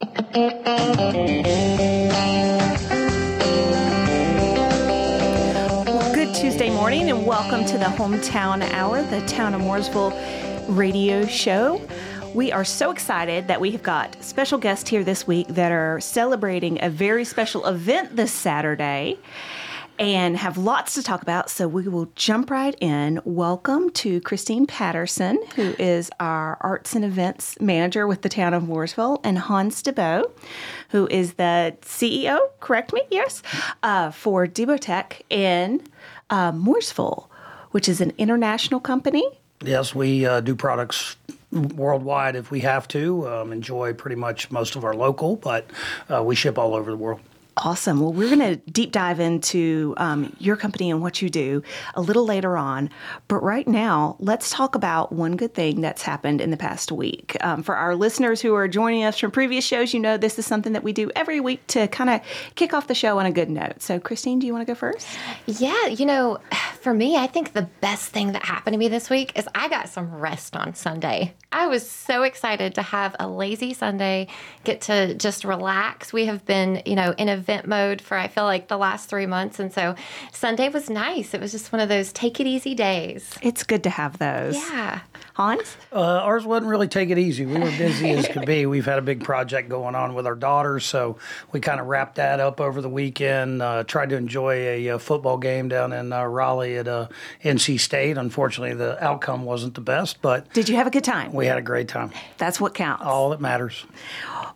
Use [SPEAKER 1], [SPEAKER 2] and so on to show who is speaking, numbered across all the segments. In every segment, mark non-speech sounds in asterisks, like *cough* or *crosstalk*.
[SPEAKER 1] Good Tuesday morning, and welcome to the Hometown Hour, the Town of Mooresville radio show. We are so excited that we have got special guests here this week that are celebrating a very special event this Saturday and have lots to talk about. So we will jump right in. Welcome to Christine Patterson, who is our arts and events manager with the town of Mooresville, and Hans deBot, who is the CEO, correct me, yes, uh, for Debotech in uh, Mooresville, which is an international company.
[SPEAKER 2] Yes, we uh, do products worldwide if we have to. Um, enjoy pretty much most of our local, but uh, we ship all over the world.
[SPEAKER 1] Awesome. Well, we're going to deep dive into um, your company and what you do a little later on. But right now, let's talk about one good thing that's happened in the past week. Um, for our listeners who are joining us from previous shows, you know this is something that we do every week to kind of kick off the show on a good note. So, Christine, do you want to go first?
[SPEAKER 3] Yeah, you know, for me, I think the best thing that happened to me this week is I got some rest on Sunday. I was so excited to have a lazy Sunday, get to just relax. We have been, you know, in mode for I feel like the last three months. And so Sunday was nice. It was just one of those take it easy days.
[SPEAKER 1] It's good to have those.
[SPEAKER 3] Yeah.
[SPEAKER 1] Hans?
[SPEAKER 2] Uh, ours wasn't really take it easy. We were busy as could be. We've had a big project going on with our daughters, so we kind of wrapped that up over the weekend. Uh, tried to enjoy a, uh, football game down in uh, Raleigh at uh, NC State. Unfortunately, the outcome wasn't the best, but
[SPEAKER 1] Did you have a good time?
[SPEAKER 2] we had a great time.
[SPEAKER 1] That's what counts.
[SPEAKER 2] All that matters.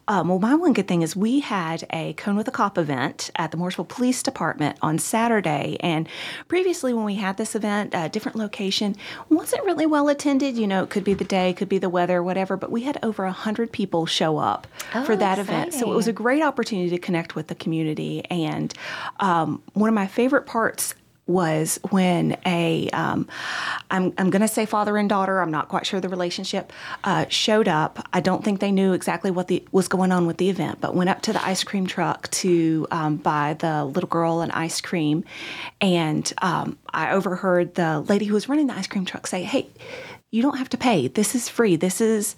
[SPEAKER 1] Um, well, my one good thing is we had a Cone with a Cop event at the Mooresville Police Department on Saturday. And previously, when we had this event, a different location wasn't really well attended. You know, it could be the day, could be the weather, whatever. But we had over 100 people show up for
[SPEAKER 3] Oh,
[SPEAKER 1] that event. So it was a great opportunity to connect with the community. And um, one of my favorite parts was when a um, I'm, I'm going to say father and daughter i'm not quite sure the relationship uh, showed up i don't think they knew exactly what the, was going on with the event but went up to the ice cream truck to um, buy the little girl an ice cream and um, i overheard the lady who was running the ice cream truck say hey you don't have to pay. This is free. This is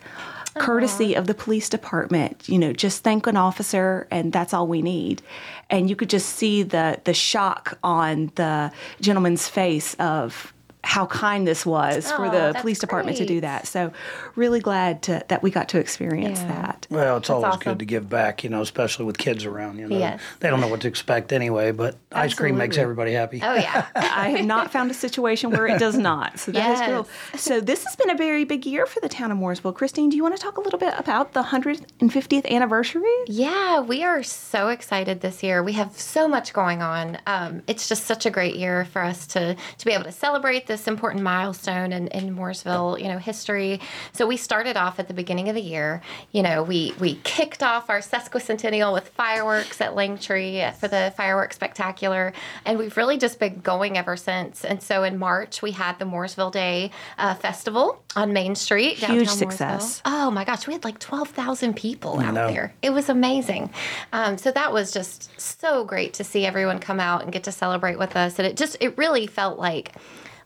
[SPEAKER 1] courtesy of the police department. You know just thank an officer and that's all we need. And you could just see the the shock on the gentleman's face of how kind this was for
[SPEAKER 3] Oh,
[SPEAKER 1] the police department to do that so really glad to, that we got to experience
[SPEAKER 3] Yeah.
[SPEAKER 1] that
[SPEAKER 2] Well, it's always
[SPEAKER 3] awesome.
[SPEAKER 2] good to give back, you know, especially with kids around. You know,
[SPEAKER 3] Yes.
[SPEAKER 2] they don't know what to expect anyway. But ice cream makes everybody happy.
[SPEAKER 3] Oh, yeah. *laughs*
[SPEAKER 1] I have not found a situation where it does not. So that is
[SPEAKER 3] Yes.
[SPEAKER 1] real. So this has been a very big year for the town of Mooresville. Christine, do you want to talk a little bit about the 150th anniversary?
[SPEAKER 3] Yeah, we are so excited this year. We have so much going on. Um, it's just such a great year for us to to be able to celebrate this important milestone in, in Mooresville, you know, history. So we started off at the beginning of the year. You know, we we kicked off our sesquicentennial with fireworks at Langtree for the fireworks spectacular, and we've really just been going ever since. And so in March we had the Mooresville Day uh, Festival on Main Street.
[SPEAKER 1] Huge success.
[SPEAKER 3] Oh my gosh, we had like twelve thousand people out
[SPEAKER 2] know.
[SPEAKER 3] there. It was amazing. Um, so that was just so great to see everyone come out and get to celebrate with us. And it just, it really felt like,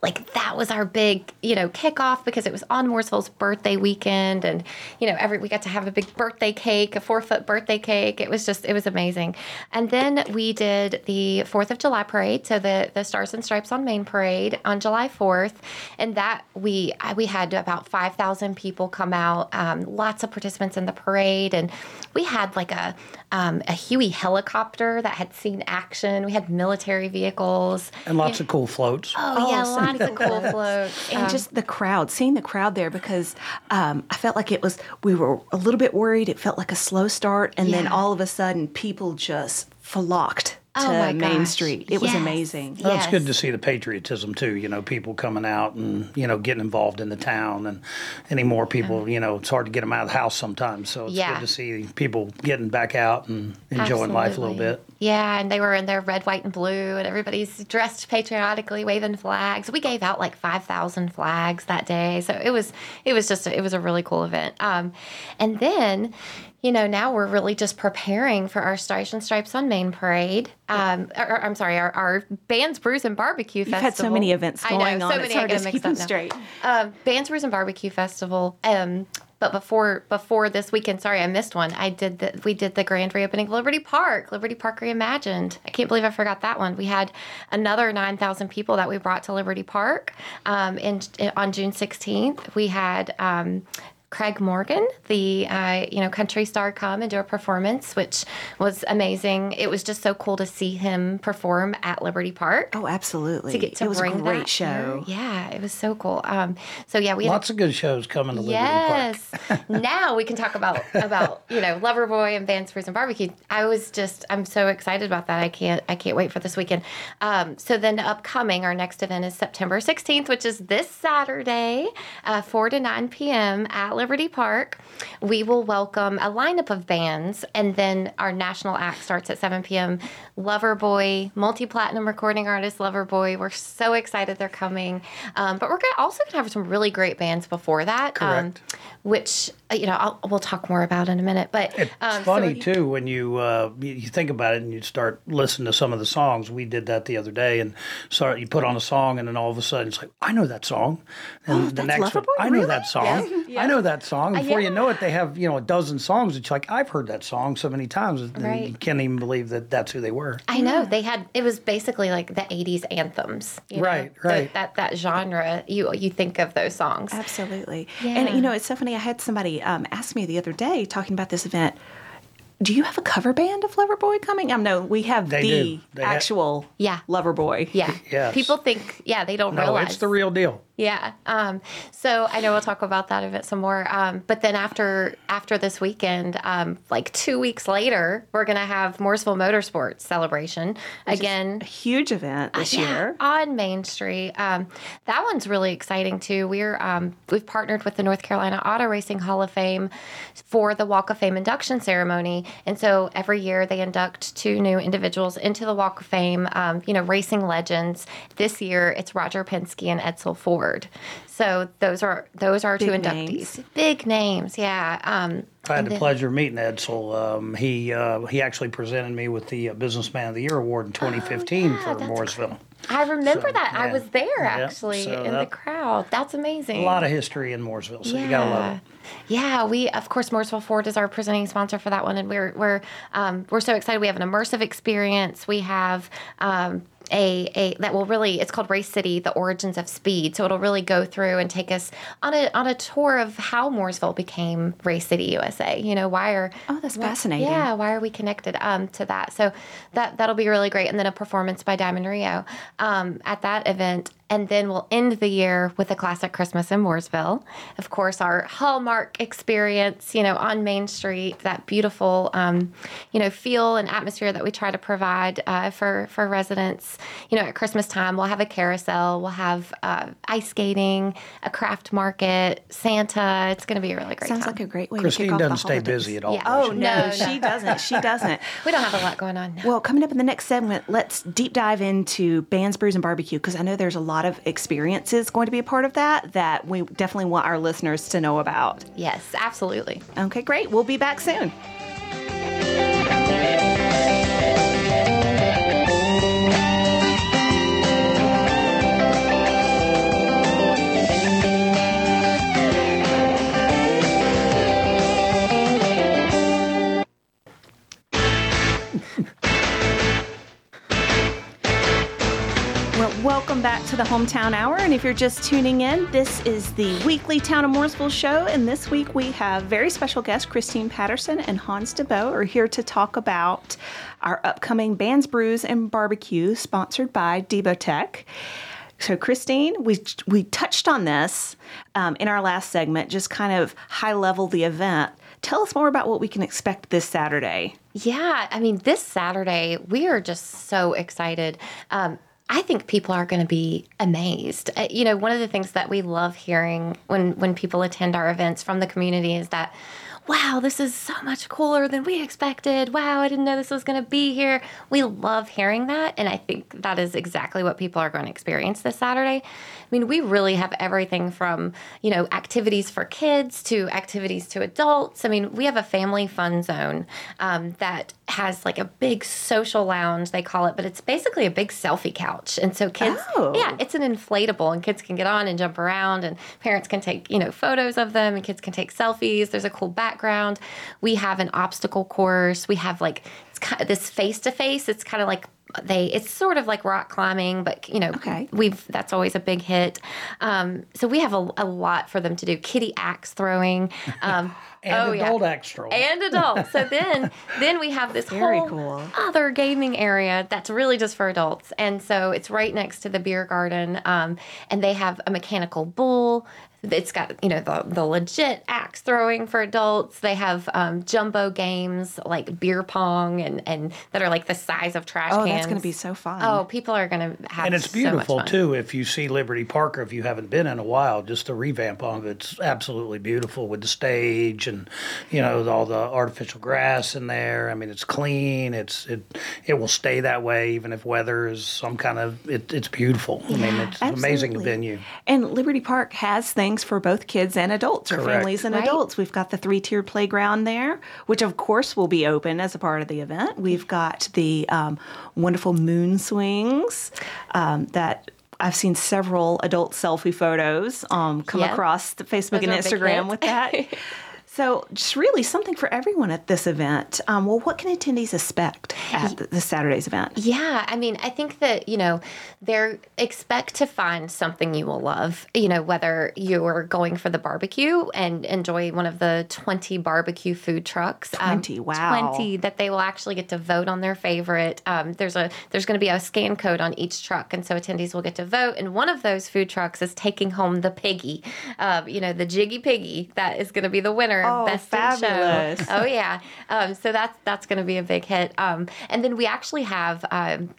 [SPEAKER 3] like that was our big, you know, kickoff because it was on Mooresville's birthday weekend, and you know, every we got to have a big birthday cake, a four foot birthday cake. It was just, it was amazing. And then we did the Fourth of July parade, so the the Stars and Stripes on Main parade on July fourth, and that we I- we had about five thousand people come out, um, lots of participants in the parade, and we had like a um, a Huey helicopter that had seen action. We had military vehicles.
[SPEAKER 2] And lots of cool floats.
[SPEAKER 3] Oh, yeah, lots of cool *laughs* floats.
[SPEAKER 1] And
[SPEAKER 3] Um,
[SPEAKER 1] just the crowd, seeing the crowd there because um, I felt like it was, we were a little bit worried. It felt like a slow start. And then all of a sudden, people just flocked
[SPEAKER 3] Oh my
[SPEAKER 1] Main
[SPEAKER 3] gosh.
[SPEAKER 1] Street. It was amazing.
[SPEAKER 2] Well, it's good to see the patriotism too. You know, people coming out and you know getting involved in the town, and any more people. You know, it's hard to get them out of the house sometimes. So it's
[SPEAKER 3] Yeah.
[SPEAKER 2] good to see people getting back out and enjoying life a little bit.
[SPEAKER 3] Yeah, and they were in their red, white, and blue, and everybody's dressed patriotically, waving flags. We gave out like five thousand flags that day, so it was it was just it was a really cool event. Um, and then, you know, now we're really just preparing for our Stars and Stripes on Main parade. Um, or, or, I'm sorry, our, our Bands, Brews, and Barbecue Festival.
[SPEAKER 1] You've
[SPEAKER 3] Festival.
[SPEAKER 1] had so many events
[SPEAKER 3] I
[SPEAKER 1] going
[SPEAKER 3] know,
[SPEAKER 1] on.
[SPEAKER 3] So
[SPEAKER 1] it's
[SPEAKER 3] many, I
[SPEAKER 1] hard to keep them straight.
[SPEAKER 3] Um, Bands, Brews, and Barbecue Festival. Um, but before before this weekend, sorry, I missed one. I did the we did the grand reopening of Liberty Park, Liberty Park Reimagined. I can't believe I forgot that one. We had another nine thousand people that we brought to Liberty Park um, in, in on June sixteenth. We had. Um, Craig Morgan, the uh, you know country star, come and do a performance, which was amazing. It was just so cool to see him perform at Liberty Park.
[SPEAKER 1] Oh, absolutely!
[SPEAKER 3] To get to
[SPEAKER 1] it was
[SPEAKER 3] bring
[SPEAKER 1] a great
[SPEAKER 3] that
[SPEAKER 1] show.
[SPEAKER 3] here. Yeah, it was so cool. Um, so yeah, we had
[SPEAKER 2] Lots of good shows coming to Liberty
[SPEAKER 3] yes.
[SPEAKER 2] Park. *laughs*
[SPEAKER 3] now we can talk about about you know Loverboy and Bands Brews and Barbecue. I was just I'm so excited about that. I can't I can't wait for this weekend. Um, so then upcoming our next event is September 16th, which is this Saturday, uh, 4 to 9 p.m. at Liberty Park. We will welcome a lineup of bands, and then our national act starts at 7 p.m. Loverboy, multi platinum recording artist Loverboy. We're so excited they're coming. Um, but we're gonna, also going to have some really great bands before that,
[SPEAKER 2] Correct.
[SPEAKER 3] Um, which uh, you know I'll, we'll talk more about in a minute. But
[SPEAKER 2] It's
[SPEAKER 3] um, so-
[SPEAKER 2] funny too when you uh, you think about it and you start listening to some of the songs. We did that the other day, and so you put on a song, and then all of a sudden it's like, I know that song, and the
[SPEAKER 1] Oh, that's
[SPEAKER 2] next one, I know
[SPEAKER 1] Really?
[SPEAKER 2] that song, I know that song.
[SPEAKER 3] Uh,
[SPEAKER 2] Before you know it, they have you know a dozen songs. It's like I've heard that song so many times,
[SPEAKER 3] Right.
[SPEAKER 2] you can't even believe that that's who they were.
[SPEAKER 3] I know they had it was basically like the '80s anthems, you know?
[SPEAKER 2] Right,
[SPEAKER 3] The-
[SPEAKER 2] right.
[SPEAKER 3] that that genre, you you think of those songs.
[SPEAKER 1] Absolutely.
[SPEAKER 3] Yeah.
[SPEAKER 1] And you know, it's so funny. I had somebody um, ask me the other day talking about this event. Do you have a cover band of Loverboy coming? Um, no, we have
[SPEAKER 2] They
[SPEAKER 1] the
[SPEAKER 2] do. They ha-
[SPEAKER 1] actual
[SPEAKER 3] Yeah.
[SPEAKER 1] Loverboy.
[SPEAKER 3] Yeah,
[SPEAKER 2] Yes.
[SPEAKER 3] people think yeah they don't
[SPEAKER 2] No,
[SPEAKER 3] realize
[SPEAKER 2] it's the real deal.
[SPEAKER 3] Yeah. Um, so I know we'll talk about that event some more. Um, but then after after this weekend, um, like two weeks later, we're gonna have Mooresville Motorsports celebration again.
[SPEAKER 1] A huge event this
[SPEAKER 3] Yeah,
[SPEAKER 1] year.
[SPEAKER 3] on Main Street. Um, that one's really exciting too. We're um, we've partnered with the North Carolina Auto Racing Hall of Fame for the Walk of Fame induction ceremony, and so every year they induct two new individuals into the Walk of Fame. Um, you know, racing legends. This year it's Roger Penske and Edsel Ford. So those are those are two inductees.
[SPEAKER 1] names.
[SPEAKER 3] Big names, yeah. Um,
[SPEAKER 2] I had the
[SPEAKER 3] then-
[SPEAKER 2] pleasure of meeting Edsel. Um, he uh, he actually presented me with the uh, Businessman of the Year award in 2015
[SPEAKER 3] Oh, yeah,
[SPEAKER 2] for
[SPEAKER 3] that's
[SPEAKER 2] Mooresville.
[SPEAKER 3] I remember
[SPEAKER 2] So,
[SPEAKER 3] that. I was there
[SPEAKER 2] Yeah,
[SPEAKER 3] actually
[SPEAKER 2] so
[SPEAKER 3] in the crowd. That's amazing.
[SPEAKER 2] A lot of history in Mooresville, so you gotta love it.
[SPEAKER 3] Yeah, we of course Mooresville Ford is our presenting sponsor for that one, and we're we're um, we're so excited. We have an immersive experience. We have. Um, a, a that will really it's called Race City: The Origins of Speed. So it'll really go through and take us on a on a tour of how Mooresville became Race City USA. You know why are
[SPEAKER 1] Oh, that's
[SPEAKER 3] why-
[SPEAKER 1] fascinating.
[SPEAKER 3] Yeah, why are we connected um, to that? So that that'll be really great. And then a performance by Diamond Rio um, at that event. And then we'll end the year with a classic Christmas in Mooresville. Of course, our Hallmark experience, you know, on Main Street, that beautiful, um, you know, feel and atmosphere that we try to provide uh, for for residents. You know, at Christmas time, we'll have a carousel, we'll have uh, ice skating, a craft market, Santa. It's going to be a really great
[SPEAKER 1] Sounds
[SPEAKER 3] time.
[SPEAKER 1] like a great way to
[SPEAKER 2] Christine
[SPEAKER 1] kick off
[SPEAKER 2] doesn't
[SPEAKER 1] the
[SPEAKER 2] stay
[SPEAKER 1] holidays.
[SPEAKER 2] busy at all.
[SPEAKER 3] Yeah.
[SPEAKER 1] Oh
[SPEAKER 2] she?
[SPEAKER 1] no,
[SPEAKER 3] No, no.
[SPEAKER 1] she doesn't. She *laughs* doesn't.
[SPEAKER 3] we don't have a lot going on. now.
[SPEAKER 1] Well, coming up in the next segment, let's deep dive into bands, brews, and barbecue because I know there's a lot of experiences going to be a part of that that we definitely want our listeners to know about.
[SPEAKER 3] Yes, absolutely.
[SPEAKER 1] Okay, great. We'll be back soon. Welcome back to the Hometown Hour. And if you're just tuning in, this is the weekly Town of Mooresville show. And this week we have very special guests, Christine Patterson and Hans deBot, are here to talk about our upcoming Bands, Brews, and Barbecue, sponsored by Debotech. So, Christine, we we touched on this um, in our last segment, just kind of high level the event. Tell us more about what we can expect this Saturday.
[SPEAKER 3] Yeah, I mean, this Saturday, we are just so excited. Um, I think people are going to be amazed. Uh, you know, one of the things that we love hearing when when people attend our events from the community is that wow, this is so much cooler than we expected. Wow, I didn't know this was going to be here. We love hearing that. And I think that is exactly what people are going to experience this Saturday. I mean, we really have everything from, you know, activities for kids to activities to adults. I mean, we have a family fun zone um, that has like a big social lounge, they call it, but it's basically a big selfie couch. And so kids,
[SPEAKER 1] Oh.
[SPEAKER 3] yeah, it's an inflatable and kids can get on and jump around and parents can take, you know, photos of them and kids can take selfies. There's a cool background. We have an obstacle course. We have like it's kind of this face to face. It's kind of like they it's sort of like rock climbing but you know
[SPEAKER 1] Okay.
[SPEAKER 3] we've that's always a big hit um, so we have a, a lot for them to do kitty axe throwing *laughs* um,
[SPEAKER 2] And
[SPEAKER 3] oh, yeah
[SPEAKER 2] adult extra.
[SPEAKER 3] and adult So *laughs* then, then we have this
[SPEAKER 1] Very
[SPEAKER 3] whole
[SPEAKER 1] cool.
[SPEAKER 3] other gaming area that's really just for adults. And so it's right next to the beer garden, um, and they have a mechanical bull. It's got you know the the legit axe throwing for adults. They have um, jumbo games like beer pong and and that are like the size of trash
[SPEAKER 1] Oh,
[SPEAKER 3] cans.
[SPEAKER 1] that's going to be so fun.
[SPEAKER 3] Oh, people are going to have
[SPEAKER 2] and it's
[SPEAKER 3] so much
[SPEAKER 2] beautiful
[SPEAKER 3] fun.
[SPEAKER 2] too. If you see Liberty Park, or if you haven't been in a while, just the revamp of it's absolutely beautiful with the stage and you know all the artificial grass in there. I mean, it's clean. It's it it will stay that way even if weather is some kind of. It, it's beautiful. I mean, it's an amazing venue.
[SPEAKER 1] And Liberty Park has things for both kids and adults, or families and
[SPEAKER 3] Right.
[SPEAKER 1] adults. We've got the three tiered playground there, which of course will be open as a part of the event. We've got the um, wonderful moon swings um, that. I've seen several adult selfie photos um, come
[SPEAKER 3] Yep.
[SPEAKER 1] across the Facebook
[SPEAKER 3] Those
[SPEAKER 1] and
[SPEAKER 3] are a big
[SPEAKER 1] Instagram with that. *laughs* So, just really something for everyone at this event. Um, well, what can attendees expect at the, this Saturday's event?
[SPEAKER 3] Yeah, I mean, I think that, you know, they're expect to find something you will love, you know, whether you're going for the barbecue and enjoy one of the 20 barbecue food trucks. um,
[SPEAKER 1] 20, wow.
[SPEAKER 3] 20 that they will actually get to vote on their favorite. Um, there's a there's going to be a scan code on each truck, and so attendees will get to vote. And one of those food trucks is taking home the piggy, um, you know, the Jiggy Piggy. That is going to be the winner.
[SPEAKER 1] Oh,
[SPEAKER 3] Best in
[SPEAKER 1] fabulous.
[SPEAKER 3] Show. Oh yeah. Um, so that's that's going to be a big hit. Um, and then we actually have. Um,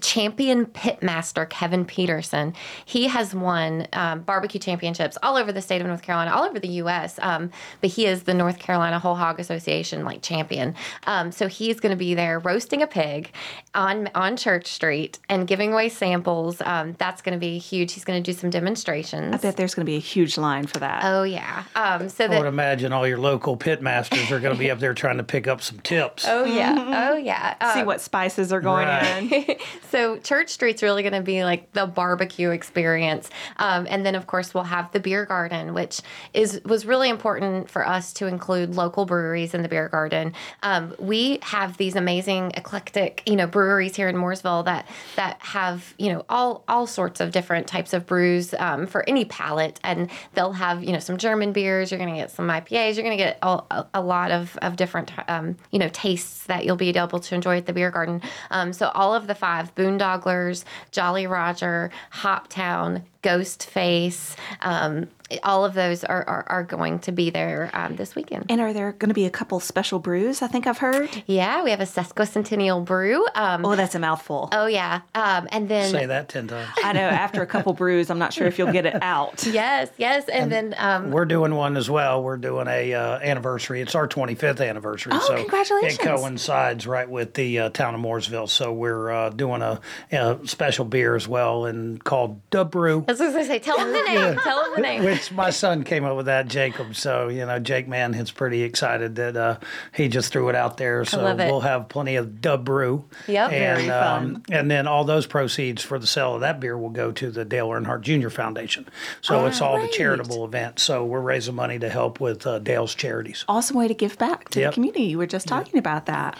[SPEAKER 3] champion pitmaster Kevin Peterson. He has won um, barbecue championships all over the state of North Carolina, all over the U.S. Um, but he is the North Carolina Whole Hog Association like champion. Um, so he's going to be there roasting a pig on on Church Street and giving away samples. Um, that's going to be huge. He's going to do some demonstrations.
[SPEAKER 1] I bet there's going to be a huge line for that.
[SPEAKER 3] Oh yeah. Um, so
[SPEAKER 2] I would imagine all your local pitmasters are going to be up there trying to pick up some tips.
[SPEAKER 3] Oh yeah. Oh yeah.
[SPEAKER 1] See what spices are going
[SPEAKER 2] Right.
[SPEAKER 1] in. *laughs*
[SPEAKER 3] so Church Street's really going to be like the barbecue experience, um, and then of course we'll have the beer garden, which is was really important for us to include local breweries in the beer garden. Um, we have these amazing eclectic, you know, breweries here in Mooresville that that have you know all all sorts of different types of brews um, for any palate, and they'll have you know some German beers. You're going to get some IPAs. You're going to get all, a, a lot of of different um, you know tastes that you'll be able to enjoy at the beer garden. Um, so all of the five Boondogglers, Jolly Roger, Hoptown, Ghostface, um, all of those are, are, are going to be there um, this weekend.
[SPEAKER 1] And are there going to be a couple special brews? I think I've heard.
[SPEAKER 3] yeah, we have a sesquicentennial brew. Um,
[SPEAKER 1] Oh, that's a mouthful.
[SPEAKER 3] oh yeah, um, and then
[SPEAKER 2] Say that ten times.
[SPEAKER 1] I know. After a couple brews, I'm not sure if you'll get it out. *laughs*
[SPEAKER 3] yes, yes, and, then um,
[SPEAKER 2] We're doing one as well. We're doing a uh, anniversary. It's our 25th anniversary.
[SPEAKER 1] Oh,
[SPEAKER 2] so
[SPEAKER 1] congratulations.
[SPEAKER 2] It coincides right with the uh, town of Mooresville. So we're uh, doing a, a special beer as well, and called Dub Brew.
[SPEAKER 3] I was going to say, tell them the name. Tell them the name.
[SPEAKER 2] Which my son came up with that, Jacob. So you know, Jake Man is pretty excited that uh, he just threw it out there. So
[SPEAKER 3] love it.
[SPEAKER 2] we'll have plenty of Dub Brew.
[SPEAKER 3] Yep.
[SPEAKER 2] and,
[SPEAKER 1] Very
[SPEAKER 2] Um, and then all those proceeds for the sale of that beer will go to the Dale Earnhardt Jr. Foundation. So it's all the charitable events. So we're raising money to help with uh, Dale's charities.
[SPEAKER 1] Awesome way to give back to
[SPEAKER 2] Yep.
[SPEAKER 1] the community. You were just talking about that.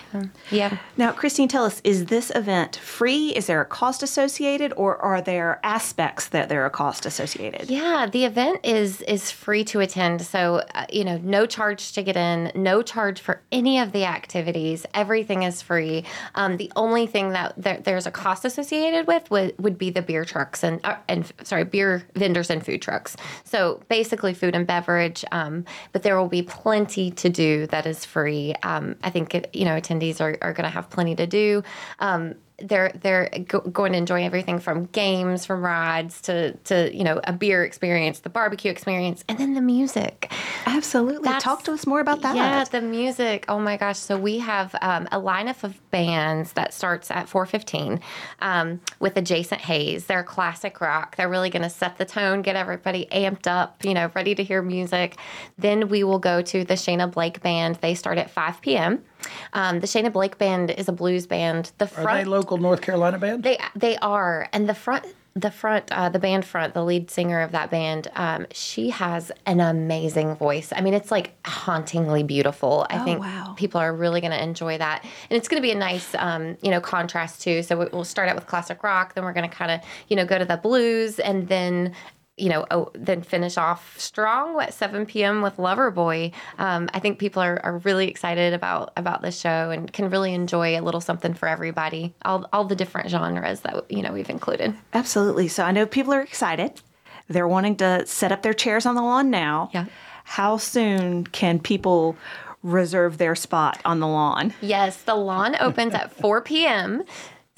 [SPEAKER 3] Yeah.
[SPEAKER 1] Now, Christine, tell us: Is this event free? Is there a cost associated, or are there aspects that there are cost associated?
[SPEAKER 3] Yeah, the event is is free to attend. So, uh, you know, no charge to get in, no charge for any of the activities. Everything is free. Um, the only thing that there, there's a cost associated with would, would be the beer trucks and uh, and sorry, beer vendors and food trucks. So basically, food and beverage. Um, but there will be plenty to do that is free. Um, I think you know attendees are, are going to have plenty to do. Um, they're they're go- going to enjoy everything from games, from rides to to you know a beer experience, the barbecue experience, and then the music.
[SPEAKER 1] Absolutely.
[SPEAKER 3] That's-
[SPEAKER 1] Talk to us more about that.
[SPEAKER 3] Yeah, the music. Oh my gosh! So we have um, a lineup of bands that starts at four fifteen um, with Adjacent Haze. They're classic rock. They're really going to set the tone, get everybody amped up, you know, ready to hear music. Then we will go to the Shayna Blake Band. They start at five p.m. Um, the Shayna Blake Band is a blues band. The
[SPEAKER 2] Are
[SPEAKER 3] front
[SPEAKER 2] they local North Carolina band?
[SPEAKER 3] they they are, and the front, the front, uh, the band front, the lead singer of that band, um, she has an amazing voice. I mean, it's like hauntingly beautiful. I
[SPEAKER 1] Oh,
[SPEAKER 3] think
[SPEAKER 1] wow.
[SPEAKER 3] people are really going to enjoy that, and it's going to be a nice, um, you know, contrast too. So we- we'll start out with classic rock, then we're going to kind of, you know, go to the blues, and then. You know, oh, then finish off strong at 7 p.m. with Loverboy. Um, I think people are, are really excited about about this show and can really enjoy a little something for everybody. All all the different genres that you know we've included.
[SPEAKER 1] Absolutely. So I know people are excited. They're wanting to set up their chairs on the lawn now.
[SPEAKER 3] Yeah.
[SPEAKER 1] How soon can people reserve their spot on the lawn?
[SPEAKER 3] Yes, the lawn opens at 4 p.m.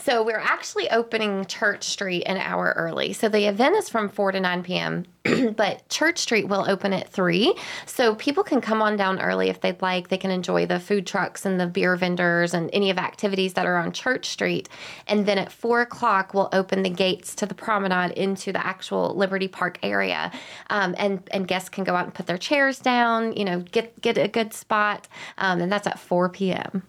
[SPEAKER 3] So we're actually opening Church Street an hour early. So the event is from 4 to 9 p.m., *clears throat* but Church Street will open at 3. So people can come on down early if they'd like. They can enjoy the food trucks and the beer vendors and any of activities that are on Church Street. And then at 4 o'clock, we'll open the gates to the promenade into the actual Liberty Park area. Um, and, and guests can go out and put their chairs down, you know, get, get a good spot. Um, and that's at 4 p.m.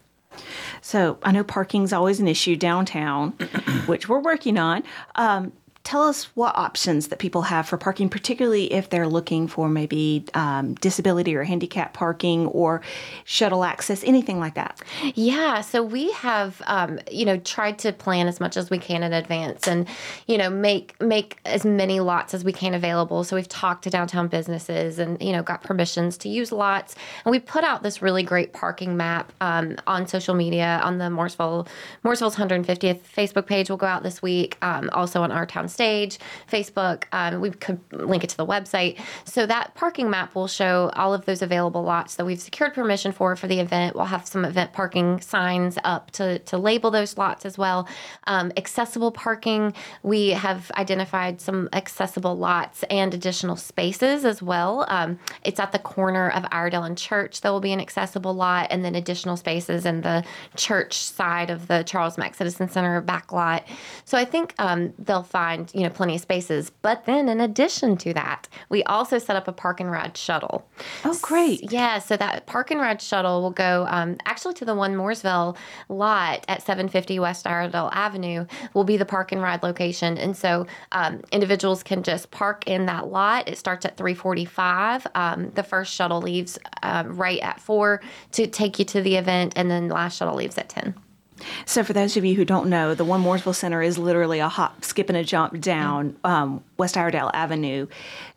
[SPEAKER 1] So I know parking's always an issue downtown, *clears throat* which we're working on. Um, tell us what options that people have for parking, particularly if they're looking for maybe um, disability or handicap parking or shuttle access, anything like that.
[SPEAKER 3] Yeah, so we have, um, you know, tried to plan as much as we can in advance, and you know, make make as many lots as we can available. So we've talked to downtown businesses, and you know, got permissions to use lots, and we put out this really great parking map um, on social media on the Mooresville Mooresville's 150th Facebook page. will go out this week. Um, also on our town stage Facebook. Um, we could link it to the website. So that parking map will show all of those available lots that we've secured permission for for the event. We'll have some event parking signs up to, to label those lots as well. Um, accessible parking, we have identified some accessible lots and additional spaces as well. Um, it's at the corner of Iredell and Church. There will be an accessible lot and then additional spaces in the church side of the Charles Mack Citizen Center back lot. So I think um, they'll find you know plenty of spaces. But then in addition to that, we also set up a park and ride shuttle.
[SPEAKER 1] Oh, great.
[SPEAKER 3] Yeah, so that park and ride shuttle will go um, actually to the one Mooresville lot at 750 West Iredell Avenue will be the park and ride location, and so um, individuals can just park in that lot. It starts at 3:45. Um, the first shuttle leaves um, right at four to take you to the event, and then the last shuttle leaves at 10.
[SPEAKER 1] So, for those of you who don't know, the One Mooresville Center is literally a hop, skip, and a jump down um, West Iredell Avenue.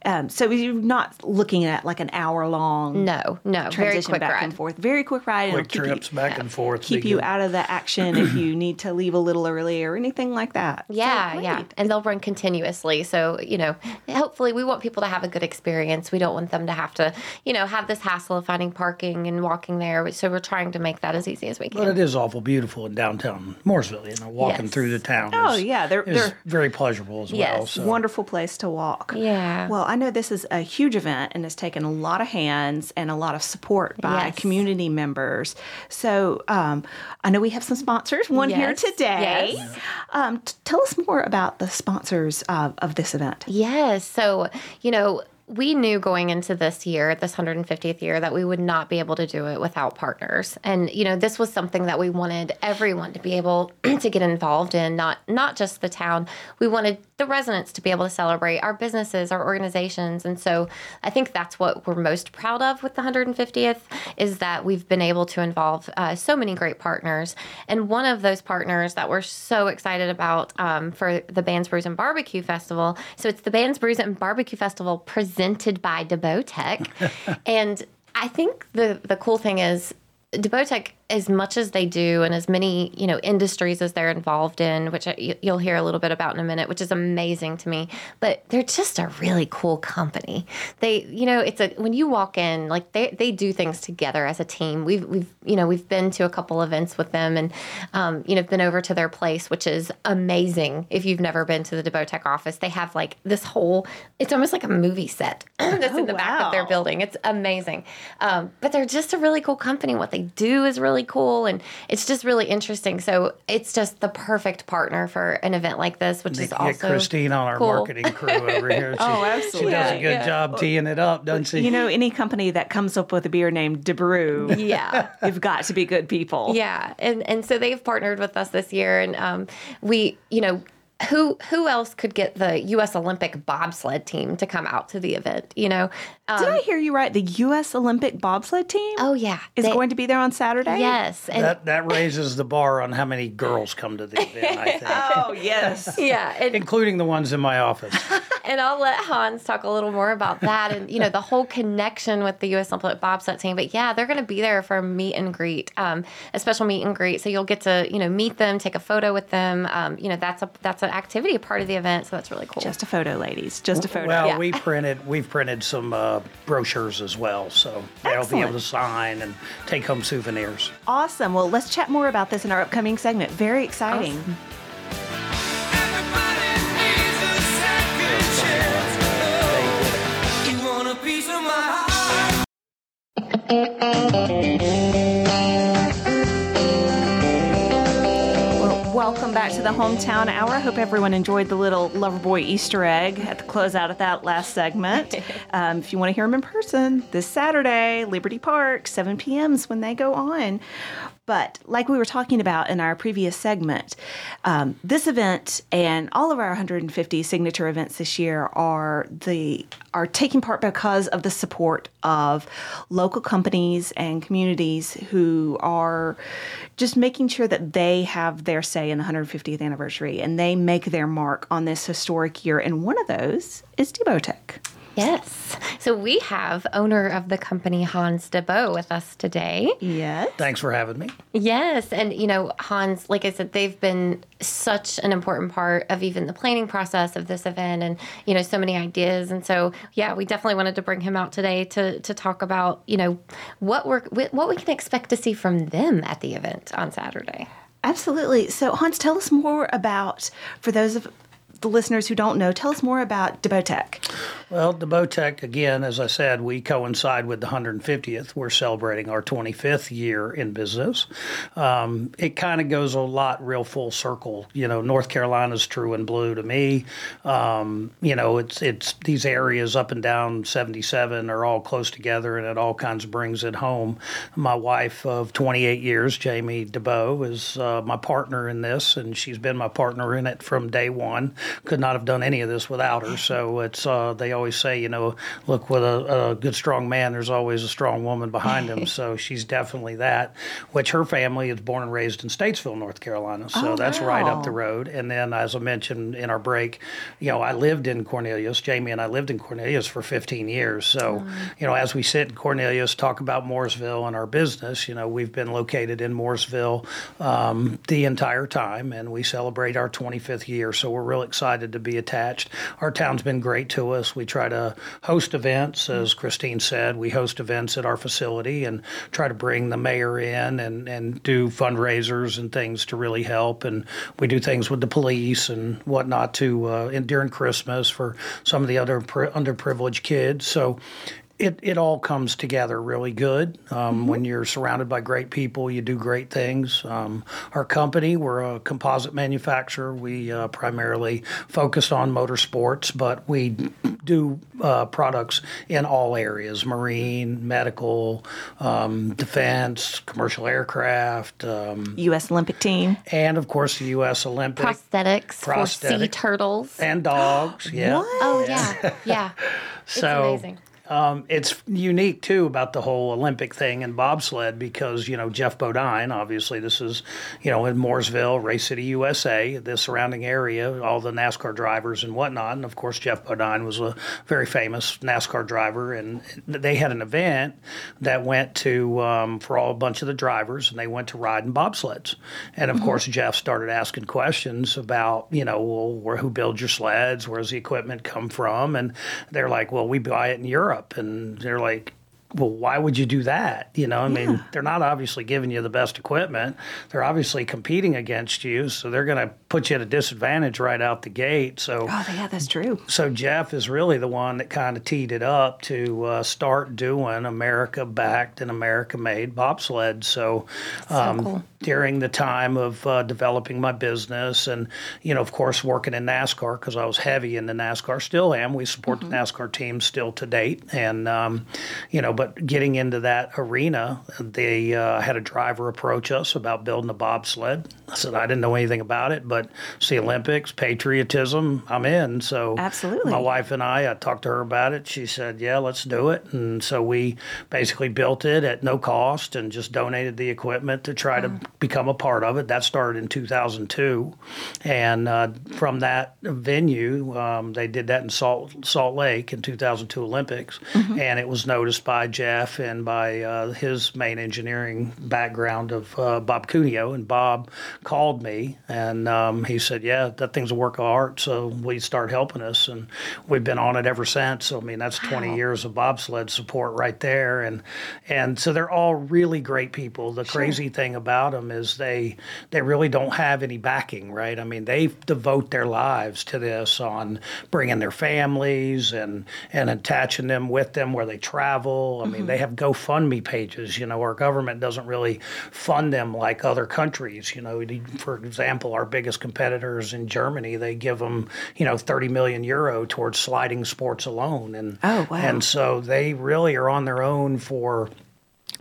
[SPEAKER 1] Um, so, you're not looking at like an hour long
[SPEAKER 3] No, no, very
[SPEAKER 1] transition
[SPEAKER 3] quick
[SPEAKER 1] back
[SPEAKER 3] ride.
[SPEAKER 1] and forth. Very quick ride.
[SPEAKER 2] Quick
[SPEAKER 1] it'll keep
[SPEAKER 2] trips
[SPEAKER 1] you,
[SPEAKER 2] back and forth.
[SPEAKER 1] keep
[SPEAKER 2] be
[SPEAKER 1] you
[SPEAKER 2] good.
[SPEAKER 1] out of the action if you *clears throat* need to leave a little early or anything like that. So,
[SPEAKER 3] Yeah, yeah. And they'll run continuously. So, you know, hopefully we want people to have a good experience. We don't want them to have to, you know, have this hassle of finding parking and walking there. So we're trying to make that as easy as we can.
[SPEAKER 2] But it is awful beautiful in downtown Mooresville. You know, walking
[SPEAKER 3] Yes.
[SPEAKER 2] through the town.
[SPEAKER 1] Oh,
[SPEAKER 2] is,
[SPEAKER 1] yeah, they're-
[SPEAKER 2] is
[SPEAKER 1] they're-
[SPEAKER 2] very pleasurable as well.
[SPEAKER 3] Yes.
[SPEAKER 2] So.
[SPEAKER 1] Wonderful place to walk.
[SPEAKER 3] Yeah.
[SPEAKER 1] Well, I know this is a huge event and has taken a lot of hands and a lot of support by
[SPEAKER 3] Yes.
[SPEAKER 1] community members. So um, I know we have some sponsors, one here today.
[SPEAKER 3] Yes.
[SPEAKER 1] Um, t- tell us more about the sponsors of, of this event.
[SPEAKER 3] Yes. So, you know, we knew going into this year, this 150th year, that we would not be able to do it without partners. And you know, this was something that we wanted everyone to be able *clears throat* to get involved in, not not just the town. We wanted the residents to be able to celebrate our businesses, our organizations, and so I think that's what we're most proud of with the 150th is that we've been able to involve uh, so many great partners. And one of those partners that we're so excited about um, for the Bands Brews and Barbecue Festival. So it's the Bands Brews and Barbecue Festival presented by DeBotech, *laughs* and I think the the cool thing is DeBotech as much as they do and as many you know industries as they're involved in which I, you'll hear a little bit about in a minute which is amazing to me but they're just a really cool company. They you know it's a when you walk in like they, they do things together as a team. We've we've you know we've been to a couple events with them and um, you know been over to their place which is amazing if you've never been to the Debotech office. They have like this whole it's almost like a movie set *clears throat* that's in the back of their building. It's amazing. Um, but they're just a really cool company. What they do is really cool and it's just really interesting so it's just the perfect partner for an event like this which is
[SPEAKER 2] Get
[SPEAKER 3] also
[SPEAKER 2] Christine on our
[SPEAKER 3] cool.
[SPEAKER 2] marketing crew over here. *laughs* She,
[SPEAKER 1] Oh, absolutely.
[SPEAKER 2] She
[SPEAKER 1] absolutely.
[SPEAKER 2] does a good
[SPEAKER 3] yeah.
[SPEAKER 2] job teeing it up, doesn't she?
[SPEAKER 1] You know, any company that comes up with a beer named De Brew,
[SPEAKER 3] yeah *laughs*
[SPEAKER 1] you've got to be good people.
[SPEAKER 3] Yeah, and and so they've partnered with us this year, and um, we, you know. Who who else could get the U.S. Olympic bobsled team to come out to the event? You know, um,
[SPEAKER 1] Did I hear you right? The U.S. Olympic bobsled team
[SPEAKER 3] oh yeah,
[SPEAKER 1] is
[SPEAKER 3] They-
[SPEAKER 1] going to be there on Saturday.
[SPEAKER 3] yes, and
[SPEAKER 2] that that raises the bar on how many girls come to the *laughs* event. I think,
[SPEAKER 1] Oh yes. *laughs*
[SPEAKER 3] yeah, and,
[SPEAKER 2] including the ones in my office. *laughs*
[SPEAKER 3] and I'll let Hans talk a little more about that, and you know the whole connection with the U.S. Olympic bobsled team. But yeah, they're going to be there for a meet and greet, um, a special meet and greet. So you'll get to you know meet them, take a photo with them. Um, you know that's a that's an activity, part of the event. So that's really cool.
[SPEAKER 1] Just a photo, ladies. Just a photo.
[SPEAKER 2] Well,
[SPEAKER 3] Yeah.
[SPEAKER 2] we *laughs* printed we've printed some uh, brochures as well, so they'll be able to sign and take home souvenirs.
[SPEAKER 1] Awesome. Well, let's chat more about this in our upcoming segment. Very exciting.
[SPEAKER 4] Everybody
[SPEAKER 1] Well, welcome back to the Hometown Hour. I hope everyone enjoyed the little Loverboy Easter egg at the closeout of that last segment. *laughs* um, if you want to hear them in person, this Saturday, Liberty Park, 7 p.m. is when they go on. But like we were talking about in our previous segment, um, this event and all of our 150 signature events this year are the are taking part because of the support of local companies and communities who are just making sure that they have their say in the 150th anniversary and they make their mark on this historic year. And one of those is Debotech.
[SPEAKER 3] Yes. So we have owner of the company Hans deBot with us today.
[SPEAKER 1] Yes.
[SPEAKER 2] Thanks for having me.
[SPEAKER 3] Yes, and you know Hans, like I said, they've been such an important part of even the planning process of this event, and you know so many ideas. And so yeah, we definitely wanted to bring him out today to to talk about you know what we're what we can expect to see from them at the event on Saturday.
[SPEAKER 1] Absolutely. So, Hans, tell us more about, for those of the listeners who don't know, tell us more about Debotech.
[SPEAKER 2] Well, Debotech, again, as I said, we coincide with the 150th. We're celebrating our 25th year in business. Um, it kind of goes a lot real full circle. You know, North Carolina's true and blue to me. Um, you know, it's it's these areas up and down 77 are all close together, and it all kinds of brings it home. My wife of 28 years, Jamie deBot, is uh, my partner in this, and she's been my partner in it from day one. Could not have done any of this without her. So it's uh, they always say, you know, look with a, a good strong man, there's always a strong woman behind him. *laughs* so she's definitely that. Which her family is born and raised in Statesville, North Carolina. So
[SPEAKER 1] Oh,
[SPEAKER 2] that's right up the road. And then, as I mentioned in our break, you know, I lived in Cornelius. Jamie and I lived in Cornelius for 15 years. So, you know, as we sit in Cornelius, talk about Mooresville and our business, you know, we've been located in Mooresville um, the entire time, and we celebrate our 25th year. So we're real excited to be attached. Our town's been great to us. We try to host events, as Christine said. We host events at our facility and try to bring the mayor in and, and do fundraisers and things to really help. And we do things with the police and whatnot to uh, in, during Christmas for some of the other pri- underprivileged kids. So it, it all comes together really good. Um, When you're surrounded by great people, you do great things. Um, our company, we're a composite manufacturer. We uh, primarily focus on motorsports, but we do uh, products in all areas marine, medical, um, defense, commercial aircraft, um,
[SPEAKER 1] U.S. Olympic team.
[SPEAKER 2] and of course the U.S. Olympic
[SPEAKER 3] Prosthetics for sea turtles.
[SPEAKER 2] and dogs. *gasps* Yeah.
[SPEAKER 1] What?
[SPEAKER 3] Oh yeah, yeah. so, *laughs* It's
[SPEAKER 2] So,
[SPEAKER 3] amazing.
[SPEAKER 2] Um, it's unique too about the whole Olympic thing and bobsled because you know Geoff Bodine. Obviously, this is you know in Mooresville, Race City, USA, the surrounding area, all the NASCAR drivers and whatnot. And of course, Geoff Bodine was a very famous NASCAR driver, and they had an event that went to um, for all a bunch of the drivers, and they went to ride in bobsleds. And of course, Geoff started asking questions about you know well, where who builds your sleds, where's the equipment come from, and they're like, well, we buy it in Europe, and they're like well, why would you do that? You know, I mean, they're not obviously giving you the best equipment. They're obviously competing against you, so they're going to put you at a disadvantage right out the gate. So,
[SPEAKER 1] Oh, yeah, that's true.
[SPEAKER 2] so Geoff is really the one that kind of teed it up to uh, start doing America-backed and America-made bobsled. So, um,
[SPEAKER 3] cool.
[SPEAKER 2] during the time of uh, developing my business, and you know, of course, working in NASCAR because I was heavy in the NASCAR, still am. We support the NASCAR team still to date, and um, you know, but getting into that arena, they uh, had a driver approach us about building a bobsled. I said I didn't know anything about it, but it's the Olympics, patriotism, I'm in. So
[SPEAKER 1] Absolutely.
[SPEAKER 2] my wife and I, I talked to her about it. She said, "Yeah, let's do it." And so we basically built it at no cost and just donated the equipment to try to become a part of it. That started in 2002, and uh, from that venue, um, they did that in Salt Salt Lake in 2002 Olympics, and it was noticed by Geoff and by uh, his main engineering background of uh, Bob Cuneo. And Bob called me and um, he said, "Yeah, that thing's a work of art." So we start helping us, and we've been on it ever since. So I mean, that's 20 years of bobsled support right there, and and so they're all really great people. The crazy thing about them is they they really don't have any backing, right? I mean, they devote their lives to this on bringing their families and and attaching them with them where they travel. I mean, mm-hmm. they have GoFundMe pages. You know, our government doesn't really fund them like other countries. You know, for example, our biggest competitors in Germany, they give them you know 30 million euro towards sliding sports alone, and
[SPEAKER 1] Oh, wow.
[SPEAKER 2] and so they really are on their own for